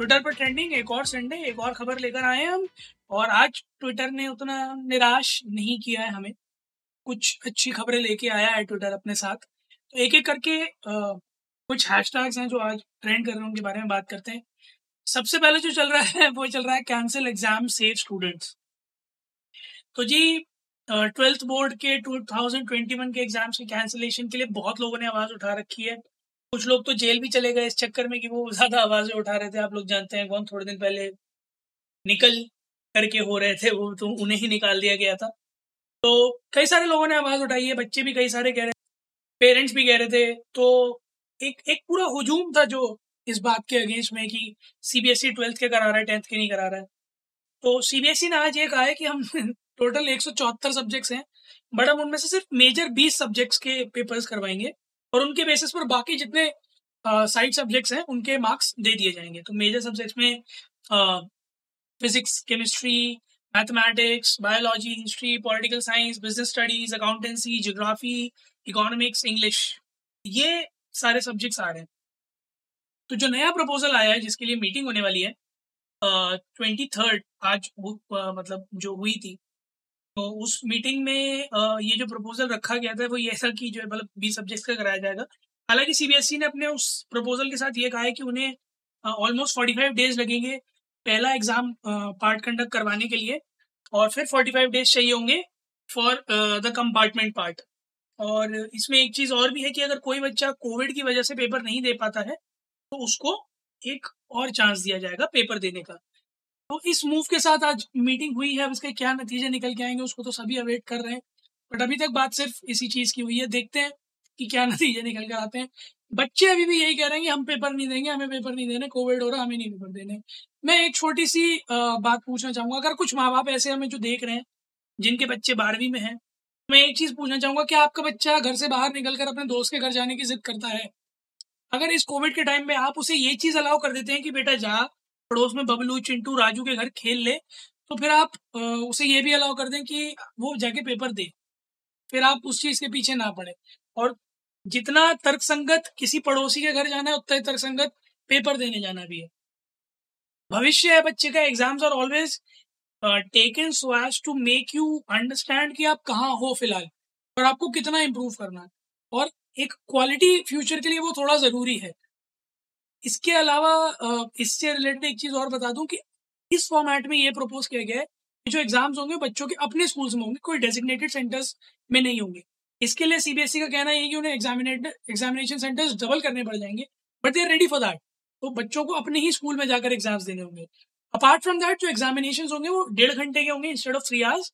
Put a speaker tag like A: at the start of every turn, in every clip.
A: Twitter पर trending एक और संडे एक और खबर लेकर आए हम। और आज ट्विटर ने उतना निराश नहीं किया है हमें। कुछ अच्छी खबरें लेके आया है ट्विटर अपने साथ। तो एक एक करके आ, कुछ हैशटैग्स हैं जो आज ट्रेंड कर रहे हैं उनके बारे में बात करते हैं। सबसे पहले जो चल रहा है वो चल रहा है कैंसिल एग्ज़ाम सेव स्टूडेंट्स तो जी ट्वेल्थ बोर्ड के 2021 के एग्ज़ाम्स के कैंसिलेशन के लिए बहुत लोगों ने आवाज़ उठा रखी है। कुछ लोग तो जेल भी चले गए इस चक्कर में कि वो ज़्यादा आवाज़ें उठा रहे थे। आप लोग जानते हैं, कौन थोड़े दिन पहले निकल करके हो रहे थे, वो तो उन्हें ही निकाल दिया गया था। तो कई सारे लोगों ने आवाज़ उठाई है, बच्चे भी कई सारे कह रहे पेरेंट्स भी कह रहे थे। तो एक एक पूरा हजूम था जो इस बात के अगेंस्ट में कि सीबीएसई ट्वेल्थ के करा रहा है, टेंथ के नहीं करा रहा है। तो सीबीएसई ने आज ये कहा है कि हम टोटल एक सौ चौहत्तर सब्जेक्ट्स हैं, बट हम उनमें से सिर्फ़ मेजर बीस सब्जेक्ट्स के पेपर्स करवाएँगे। और उनके बेसिस पर बाकी जितने साइड सब्जेक्ट्स हैं उनके मार्क्स दे दिए जाएँगे। तो मेजर सब्जेक्ट्स में physics chemistry mathematics biology history political science business studies accountancy geography economics English ये सारे सब्जेक्ट्स आ रहे हैं। तो जो नया प्रपोजल आया है जिसके लिए मीटिंग होने वाली है ट्वेंटी uh, थर्ड आज वो uh, मतलब जो हुई थी तो उस मीटिंग में ये जो प्रपोजल रखा गया था, वो ये ऐसा कि जो है मतलब बीस सब्जेक्ट्स का कराया जाएगा। हालाँकि सीबीएसई ने अपने उस प्रपोजल के साथ ये कहा है कि उन्हें ऑलमोस्ट फोर्टी फाइव डेज़ लगेंगे पहला एग्ज़ाम पार्ट कंडक्ट करवाने के लिए और फिर फोर्टी फाइव डेज़ चाहिए होंगे फॉर द कंपार्टमेंट पार्ट और इसमें एक चीज़ और भी है कि अगर कोई बच्चा कोविड की वजह से पेपर नहीं दे पाता है तो उसको एक और चांस दिया जाएगा पेपर देने का। तो इस मूव के साथ आज मीटिंग हुई है, अब इसके क्या नतीजे निकल के आएँगे, उसको तो सभी अवेट कर रहे हैं। बट अभी तक बात सिर्फ़ इसी चीज़ की हुई है, देखते हैं कि क्या नतीजे निकल कर आते हैं। बच्चे अभी भी यही कह रहे हैं कि हम पेपर नहीं देंगे, हमें पेपर नहीं देने कोविड हो रहा, हमें नहीं पेपर देने। मैं एक छोटी सी बात पूछना चाहूँगा, अगर कुछ माँ बाप ऐसे हमें जो देख रहे हैं, जिनके बच्चे बारहवीं में हैं, मैं एक चीज़ पूछना चाहूँगा कि आपका बच्चा घर से बाहर निकलकर अपने दोस्त के घर जाने की जिद करता है? अगर इस कोविड के टाइम में आप उसे ये चीज़ अलाउ कर देते हैं कि, बेटा जा पड़ोस में बबलू, चिंटू, राजू के घर खेल ले तो फिर आप उसे ये भी अलाउ कर दें कि वो जाके पेपर दे। फिर आप उस चीज़ के पीछे ना पड़े। और जितना तर्कसंगत किसी पड़ोसी के घर जाना है, उतना ही तर्कसंगत पेपर देने जाना भी है। भविष्य है बच्चे का exams are always taken so as to make you understand कि आप कहाँ हो फ़िलहाल, और आपको कितना इम्प्रूव करना है। और एक क्वालिटी फ्यूचर के लिए वो थोड़ा ज़रूरी है। इसके अलावा इससे रिलेटेड एक चीज़ और बता दूँ कि इस फॉर्मेट में ये प्रपोज किया गया है कि जो एग्ज़ाम्स होंगे, बच्चों के अपने स्कूल्स में होंगे, कोई डेजिग्नेटेड सेंटर्स में नहीं होंगे। इसके लिए सीबीएसई का कहना है कि उन्हें एग्जामिनेट एग्जामिनेशन सेंटर्स डबल करने पड़ जाएँगे but they are ready for that तो बच्चों को अपने ही स्कूल में जाकर एग्ज़ाम्स देने होंगे। अपार्ट फ्रॉम दैट जो एग्जामिनेशन होंगे, वो डेढ़ घंटे के होंगे इंस्टेड ऑफ़ थ्री आवर्स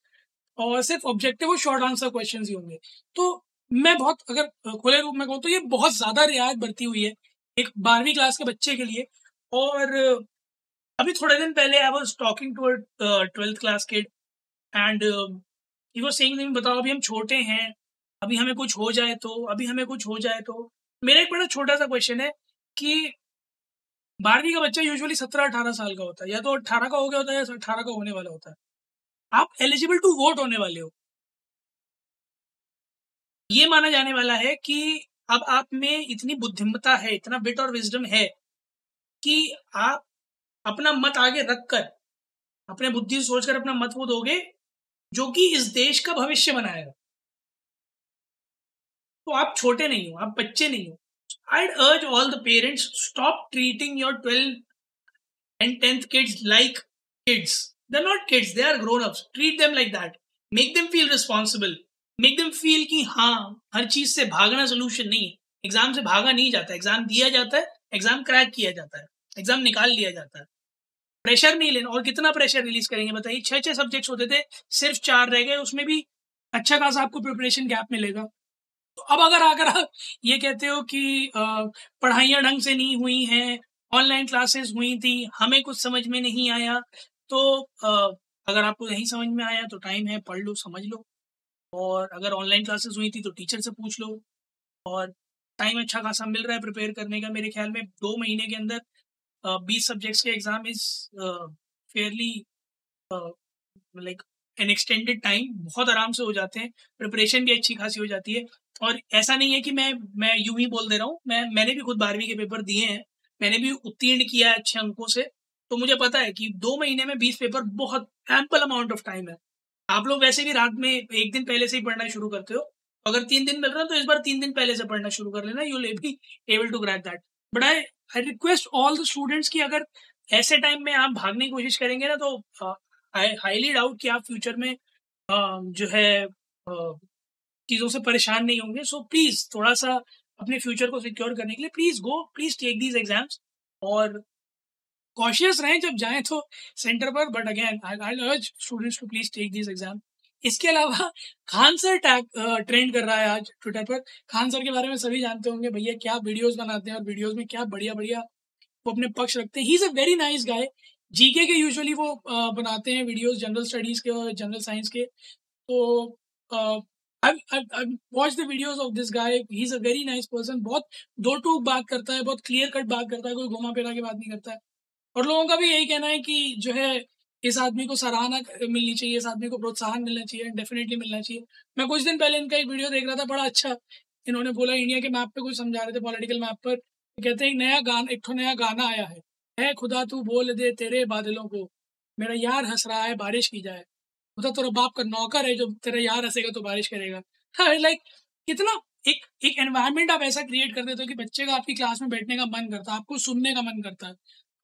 A: और सिर्फ़ ऑब्जेक्टिव और शॉर्ट आंसर क्वेश्चन ही होंगे। तो मैं बहुत, अगर खुले रूप में कहूँ तो ये बहुत ज़्यादा रियायत बरती हुई है एक बारहवीं क्लास के बच्चे के लिए। और अभी थोड़े दिन पहले I was talking to twelfth class kid and he was saying बताओ, अभी हम छोटे हैं, अभी हमें कुछ हो जाए तो अभी हमें कुछ हो जाए तो। मेरा एक बड़ा छोटा सा क्वेश्चन है कि बारहवीं का बच्चा यूजुअली सत्रह अठारह साल का होता है, या तो अठारह का हो गया होता है या अठारह का होने वाला होता है। आप एलिजिबल टू वोट होने वाले हो। ये माना जाने वाला है कि अब आप में इतनी बुद्धिमता है, इतना बिट और विजडम है कि आप अपना मत आगे रखकर, अपने बुद्धि सोचकर अपना मत वो दोगे जो कि इस देश का भविष्य बनाएगा तो आप छोटे नहीं हो, आप बच्चे नहीं हो। I urge all the parents stop treating your twelve and tenth kids like kids they are not kids they are grown up treat them like that make them feel responsible Make them feel कि हाँ हर चीज़ से भागना solution नहीं है। Exam से भागा नहीं जाता। एग्ज़ाम दिया जाता है एग्ज़ाम क्रैक किया जाता है। एग्ज़ाम निकाल लिया जाता है। प्रेशर नहीं लेना। और कितना प्रेशर रिलीज़ करेंगे बताइए? छह छह सब्जेक्ट्स होते थे, सिर्फ़ चार रह गए, उसमें भी अच्छा खासा आपको प्रिपरेशन गैप मिलेगा। तो अब अगर अगर आप ये कहते हो कि पढ़ाइयाँ ढंग से नहीं हुई हैं ऑनलाइन क्लासेस हुई थी, हमें कुछ समझ में नहीं आया तो अगर आपको नहीं समझ में आया तो टाइम है, पढ़ लो, समझ लो। और अगर ऑनलाइन क्लासेस हुई थी तो टीचर से पूछ लो। और टाइम अच्छा खासा मिल रहा है प्रिपेयर करने का मेरे ख्याल में। दो महीने के अंदर बीस सब्जेक्ट्स के exam is fairly like an extended time बहुत आराम से हो जाते हैं। प्रिपरेशन भी अच्छी खासी हो जाती है। और ऐसा नहीं है कि मैं मैं यूँ ही बोल दे रहा हूँ। मैं, मैंने भी खुद बारहवीं के पेपर दिए हैं। मैंने भी उत्तीर्ण किया है अच्छे अंकों से। तो मुझे पता है कि दो महीने में बीस पेपर बहुत एम्पल अमाउंट ऑफ़ टाइम है। आप लोग वैसे भी रात में एक दिन पहले से ही पढ़ना शुरू करते हो। अगर तीन दिन मिल रहा है तो इस बार तीन दिन पहले से पढ़ना शुरू कर लेना। You be able to crack that but I I request all the students की अगर ऐसे टाइम में आप भागने की कोशिश करेंगे ना तो आई हाईली डाउट कि आप फ्यूचर में uh, जो है uh, चीज़ों से परेशान नहीं होंगे। सो so, प्लीज़ थोड़ा सा अपने फ्यूचर को सिक्योर करने के लिए please go please take these exams और कॉशियस रहें जब जाएँ तो सेंटर पर but again I urge students to please take this exam इसके अलावा खान सर टैग ट्रेंड कर रहा है आज ट्विटर पर। खान सर के बारे में सभी जानते होंगे भैया क्या वीडियोस बनाते हैं और वीडियोस में क्या बढ़िया बढ़िया वो अपने पक्ष रखते हैं? He is a very nice guy GK के यूजुअली वो uh, बनाते हैं वीडियोस जनरल स्टडीज़ के और जनरल साइंस के। तो watch the videos of this guy he is a very nice person बहुत दो टूक बात करता है बहुत क्लियर कट बात करता है कोई घुमा फिरा के बात नहीं करता है। और लोगों का भी यही कहना है कि जो है इस आदमी को सराहना मिलनी चाहिए इस आदमी को प्रोत्साहन मिलना चाहिए डेफिनेटली मिलना चाहिए। मैं कुछ दिन पहले इनका एक वीडियो देख रहा था बड़ा अच्छा। इन्होंने बोला इंडिया के मैप पे कुछ समझा रहे थे पॉलिटिकल मैप पर। कहते हैं नया गाना एक नया गाना आया है। है खुदा तू बोल दे तेरे बादलों को। मेरा यार हंस रहा है बारिश की जाए। खुदा तेरा बाप का नौकर है जो तेरा यार हंसेगा तो बारिश करेगा। लाइक हाँ, कितना एक एक एनवायरमेंट आप ऐसा क्रिएट कर देते हो कि बच्चे का आपकी क्लास में बैठने का मन करता है आपको सुनने का मन करता है।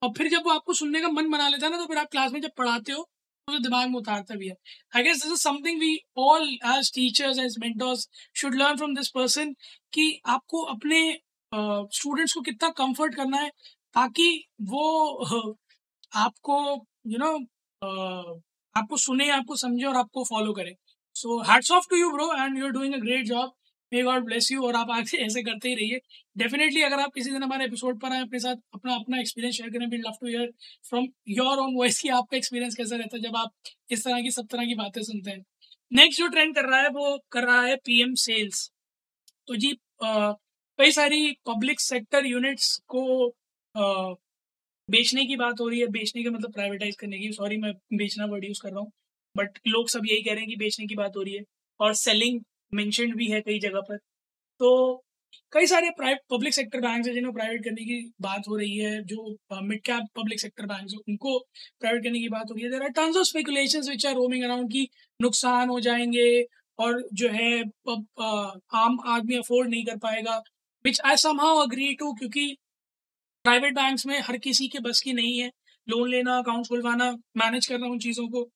A: और फिर जब वो आपको सुनने का मन बना लेता है ना तो फिर आप क्लास में जब पढ़ाते हो तो दिमाग में उतारता भी है। I guess this is something we all as teachers as mentors should learn from this person कि आपको अपने स्टूडेंट्स uh, को कितना कंफर्ट करना है ताकि वो uh, आपको you you know know, uh, आपको सुने आपको समझे और आपको फॉलो करे। So hats off to you bro and you are doing a great job may God bless you और आप आगे ऐसे करते ही रहिए। डेफिनेटली अगर आप किसी दिन हमारे एपिसोड पर आए अपने साथ अपना अपना एक्सपीरियंस शेयर करें love to hear from your own voice की आपका एक्सपीरियंस कैसा रहता है जब आप इस तरह की सब तरह की बातें सुनते हैं। नेक्स्ट जो ट्रेंड कर रहा है वो कर रहा है पीएम सेल्स तो जी कई सारी पब्लिक सेक्टर यूनिट्स को आ, बेचने की बात हो रही है। बेचने का मतलब प्राइवेटाइज करने की। सॉरी मैं बेचना वर्ड यूज़ कर रहा हूँ। बट लोग सब यही कह रहे हैं कि बेचने की बात हो रही है। और सेलिंग मेंशनड भी है कई जगह पर। तो कई सारे प्राइवेट पब्लिक सेक्टर बैंक है जिन्हें प्राइवेट करने की बात हो रही है, जो mid cap public sector bank है, उनको प्राइवेट करने की बात हो रही है। There are tons of speculation which are roaming around की नुकसान हो जाएँगे और जो है आम आदमी अफोर्ड नहीं कर पाएगा which I somehow agree to क्योंकि प्राइवेट बैंक्स में हर किसी के बस की नहीं है। लोन लेना अकाउंट खुलवाना मैनेज करना उन चीज़ों को।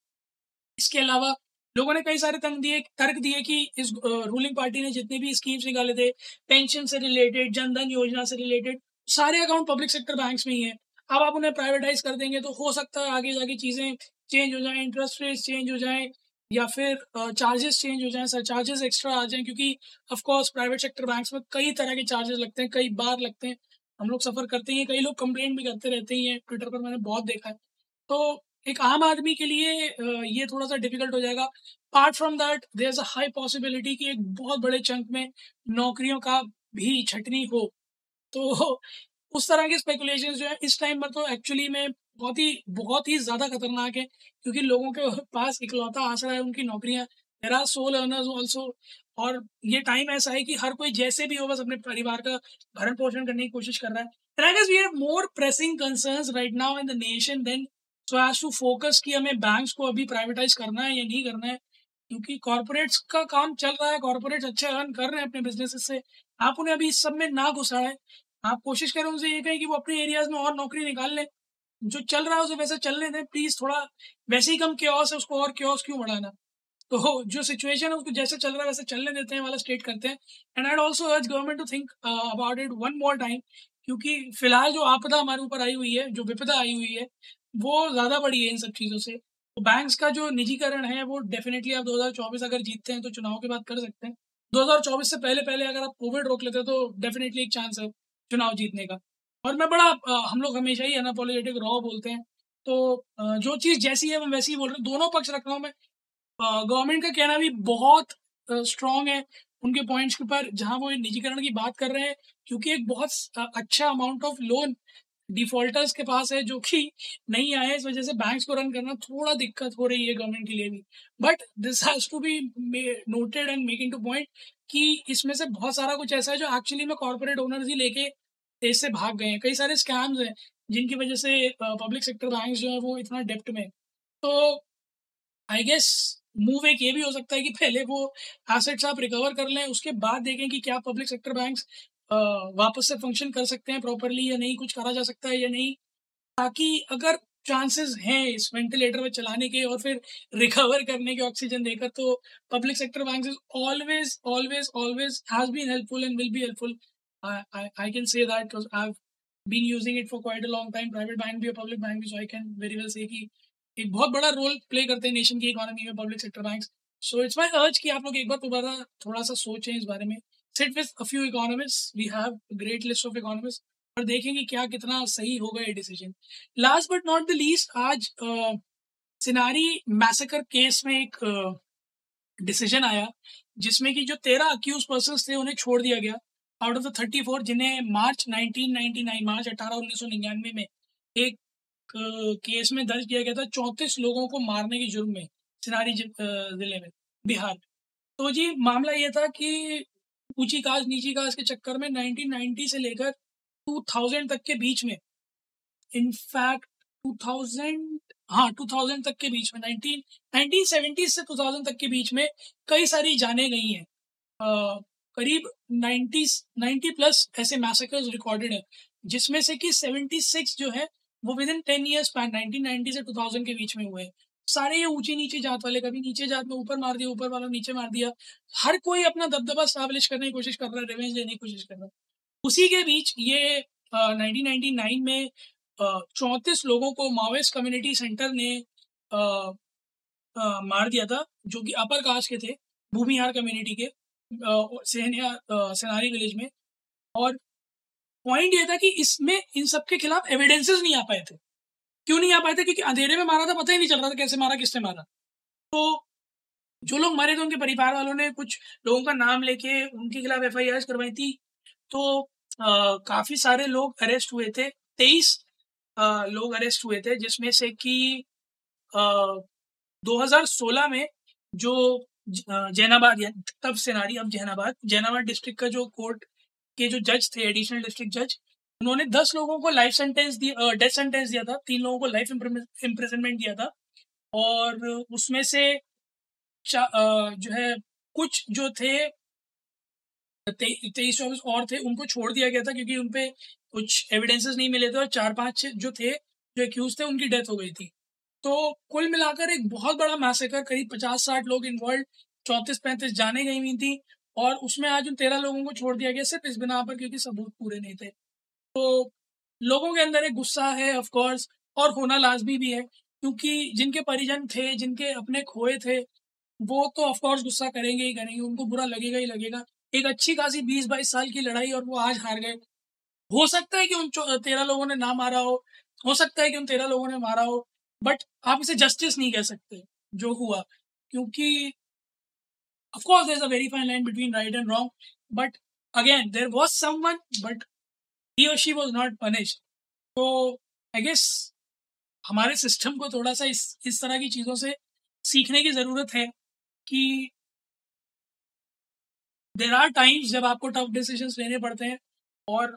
A: इसके अलावा लोगों ने कई सारे तंग दिए, तर्क दिए कि इस रूलिंग पार्टी ने जितने भी स्कीम्स निकाले थे पेंशन से रिलेटेड जनधन योजना से रिलेटेड सारे अकाउंट पब्लिक सेक्टर बैंक्स में ही हैं। अब आप उन्हें प्राइवेटाइज कर देंगे तो हो सकता है आगे जाके चीज़ें चेंज हो जाएँ इंटरेस्ट रेट चेंज हो जाएँ, या फिर चार्जेस चेंज हो जाएँ सर चार्जेस एक्स्ट्रा आ जाएँ, क्योंकि of course private sector banks में कई तरह के चार्जेस लगते हैं, कई बार लगते हैं। हम लोग सफ़र करते हैं कई लोग कंप्लेंट भी करते रहते हैं ट्विटर पर मैंने बहुत देखा है। तो एक आम आदमी के लिए ये थोड़ा सा डिफ़िकल्ट हो जाएगा। Part from that there is a high possibility कि एक बहुत बड़े चंक में नौकरियों का भी छटनी हो। तो उस तरह के स्पेकुलेशन जो है, इस टाइम पर तो एक्चुअली में बहुत ही बहुत ही ज़्यादा खतरनाक है, क्योंकि लोगों के पास इकलौता आसरा है, उनकी नौकरियाँ। There are sole earners also और ये टाइम ऐसा है कि हर कोई जैसे भी हो, बस अपने परिवार का भरण पोषण करने की कोशिश कर रहा है। More pressing concerns right now in the nation then so as to focus कि हमें बैंक्स को अभी प्राइवेटाइज करना है या नहीं करना है, क्योंकि कॉर्पोरेट्स का काम चल रहा है कॉर्पोरेट्स अच्छे अर्न कर रहे हैं अपने बिज़नेस से। आप उन्हें अभी इस सब में ना घुसाए आप कोशिश करें उनसे ये कहें कि वो अपने एरियाज़ में और नौकरी निकाल लें। जो चल रहा है उसे वैसे चलने दें प्लीज़ थोड़ा वैसे ही कम क्योस है, उसको और क्योस क्यों बढ़ाना? तो जो सिचुएशन है उसको जैसे चल रहा है वैसे चलने देते हैं, वाला स्टेट करते हैं। And I also urge government to think about it one more time क्योंकि फ़िलहाल जो आपदा हमारे ऊपर आई हुई है, जो विपदा आई हुई है वो ज़्यादा बड़ी है इन सब चीज़ों से। तो बैंक्स का जो निजीकरण है, वो डेफिनेटली आप 2024 अगर जीतते हैं तो चुनाव के बाद कर सकते हैं। 2024 से पहले पहले अगर आप कोविड रोक लेते हैं तो डेफिनेटली एक चांस है चुनाव जीतने का। और मैं बड़ा हम लोग हमेशा ही अनअपोलोजेटिक रॉ बोलते हैं। तो जो चीज़ जैसी है, मैं वैसी ही बोल रहा हूँ। दोनों पक्ष रख रहा हूँ मैं। गवर्नमेंट का कहना भी बहुत स्ट्रांग है उनके पॉइंट्स के ऊपर, जहाँ वो निजीकरण की बात कर रहे हैं, क्योंकि एक बहुत अच्छा अमाउंट ऑफ़ लोन डिफॉल्टर्स के पास है, जो कि नहीं आए इस वजह से बैंक्स को रन करना थोड़ा दिक्कत हो रही है गवर्नमेंट के लिए भी। But this has to be noted and making two point कि इसमें से बहुत सारा कुछ ऐसा है, जो एक्चुअली में कॉर्पोरेट ओनर्स ही लेके देश से भाग गए हैं। कई सारे स्कैम्स हैं, जिनकी वजह से पब्लिक सेक्टर बैंक जो है, वो इतना डेप्ट में तो आई गेस मूव एक ये भी हो सकता है कि पहले वो एसेट्स आप रिकवर कर लें, उसके बाद देखें कि क्या पब्लिक सेक्टर बैंक्स वापस से फ़ंक्शन कर सकते हैं प्रॉपरली या नहीं, कुछ करा जा सकता है या नहीं। ताकि अगर चांसेस हैं इस वेंटिलेटर में चलाने के और फिर रिकवर करने के ऑक्सीजन देकर तो public sector bank always always always has been helpful and will be helpful I can say that I have been using it for quite a long time private bank भी public bank भी so I can very well say कि एक बहुत बड़ा role play करते हैं nation की economy में public sector bank so it's my urge कि आप लोग एक बार दोबारा थोड़ा सा सोचें इस बारे में। Sit with a few economist we have great list of economist और देखेंगे क्या कितना सही होगा ये decision last but not the least आज सिनारी मैसेकर केस में एक डिसीज़न uh, आया जिसमें कि जो तेरह अक्यूज पर्सन थे उन्हें छोड़ दिया गया. Out of the thirty four जिन्हें मार्च 1999 मार्च अठारह उन्नीस सौ निन्यानवे में एक केस में दर्ज किया गया था चौंतीस लोगों को मारने के जुर्म में सिनारी ज़िले में बिहार तो जी मामला ये था कि ऊँची काज नीची काज के चक्कर में 1990 से लेकर 2000 तक के बीच में। इनफैक्ट 2000 हाँ 2000 तक के बीच में 19 1970 से 2000 तक के बीच में कई सारी जाने गई हैं। करीब 90 90 प्लस ऐसे मैसेकर्स रिकॉर्डेड है, जिसमें से कि 76 जो है, वो within ten years span nineteen से टू थाउज़ेंड के बीच में हुए सारे ये ऊँची नीचे जात वाले कभी नीचे जात में ऊपर मार दिया ऊपर वाला नीचे मार दिया। हर कोई अपना दबदबा स्टैब्लिश करने की कोशिश कर रहा है रिवेंज लेने की कोशिश कर रहा है। उसी के बीच ये नाइनटीन में चौंतीस लोगों को माओइस्ट कम्युनिटी सेंटर ने आ, आ, मार दिया था जो कि अपर कास्ट के थे भूमिहार कम्युनिटी के सेहनिया सेनारी विलेज में। और पॉइंट ये था कि इसमें इन सब के खिलाफ एविडेंसेस नहीं आ पाए थे। क्यों नहीं आ पाए थे? क्योंकि अंधेरे में मारा था पता ही नहीं चल रहा था कैसे मारा किसने मारा। तो जो लोग मरे थे उनके परिवार वालों ने कुछ लोगों का नाम लेके उनके खिलाफ एफ़ आई करवाई थी। तो आ, काफ़ी सारे लोग अरेस्ट हुए थे तेईस लोग अरेस्ट हुए थे जिसमें से कि 2016 में जो जैनाबाद तब सेनारी अब जैनाबाद जैनाबाद डिस्ट्रिक्ट का जो कोर्ट के जो जज थे एडिशनल डिस्ट्रिक्ट जज उन्होंने दस लोगों को लाइफ सेंटेंस दिया डेथ सेंटेंस दिया था, तीन लोगों को लाइफ इम्प्रिजनमेंट दिया था और उसमें से जो है कुछ जो थे तेईस चौबीस और थे, उनको छोड़ दिया गया था क्योंकि उनपे कुछ एविडेंसेस नहीं मिले थे और चार पाँच जो थे, जो एक्यूज थे, उनकी डेथ हो गई थी। तो कुल मिलाकर एक बहुत बड़ा मैसेकर करीब पचास साठ लोग इन्वॉल्व चौंतीस पैंतीस जाने गई हुई थी और उसमें आज उन तेरह लोगों को छोड़ दिया गया, सिर्फ़ इस बिना पर क्योंकि सबूत पूरे नहीं थे। तो लोगों के अंदर एक गुस्सा है ऑफ़ कोर्स और होना लाजमी भी है क्योंकि जिनके परिजन थे जिनके अपने खोए थे वो तो ऑफ़ कोर्स गुस्सा करेंगे ही करेंगे उनको बुरा लगेगा ही लगेगा। एक अच्छी खासी बीस बाईस साल की लड़ाई और वो आज हार गए। हो सकता है कि उन तेरह लोगों ने ना मारा हो हो सकता है कि उन तेरह लोगों ने मारा हो बट आप इसे जस्टिस नहीं कह सकते जो हुआ क्योंकि Of course, there's a very fine line between right and wrong, but again, there was someone, but he or she was not punished. तो आई गेस हमारे सिस्टम को थोड़ा सा इस इस तरह की चीज़ों से सीखने की ज़रूरत है कि देर आर टाइम्स जब आपको टफ डिसीजंस लेने पड़ते हैं और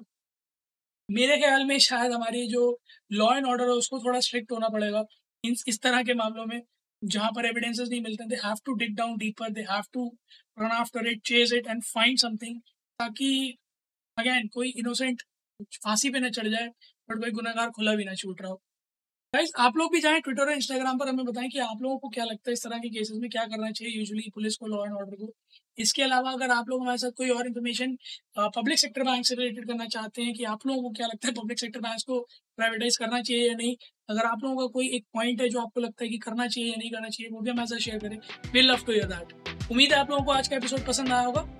A: मेरे ख्याल में शायद हमारी जो लॉ एंड ऑर्डर है उसको थोड़ा स्ट्रिक्ट होना पड़ेगा इन इस तरह के मामलों में जहाँ पर एविडेंसेस नहीं मिलते they have to dig down deeper they have to run after it chase it and find something ताकि अगेन कोई इनोसेंट फांसी पे न चढ़ जाए बट कोई गुनागार खुला भी ना छूट रहा हो। गाइज़ आप लोग भी जाएँ ट्विटर और इंस्टाग्राम पर, हमें बताएँ कि आप लोगों को क्या लगता है इस तरह के केसेस में क्या करना चाहिए यूजुअली पुलिस को लॉ एंड ऑर्डर को। इसके अलावा अगर आप लोग हमारे साथ कोई और इन्फॉर्मेशन पब्लिक सेक्टर बैंक से रिलेटेड करना चाहते हैं कि आप लोगों को क्या लगता है पब्लिक सेक्टर बैंक को प्राइवेटाइज करना चाहिए या नहीं, अगर आप लोगों का कोई एक पॉइंट है जो आपको लगता है कि करना चाहिए या नहीं करना चाहिए, वो भी हमारे साथ शेयर करें। We love to hear that उम्मीद है आप लोगों को आज का एपिसोड पसंद आया होगा।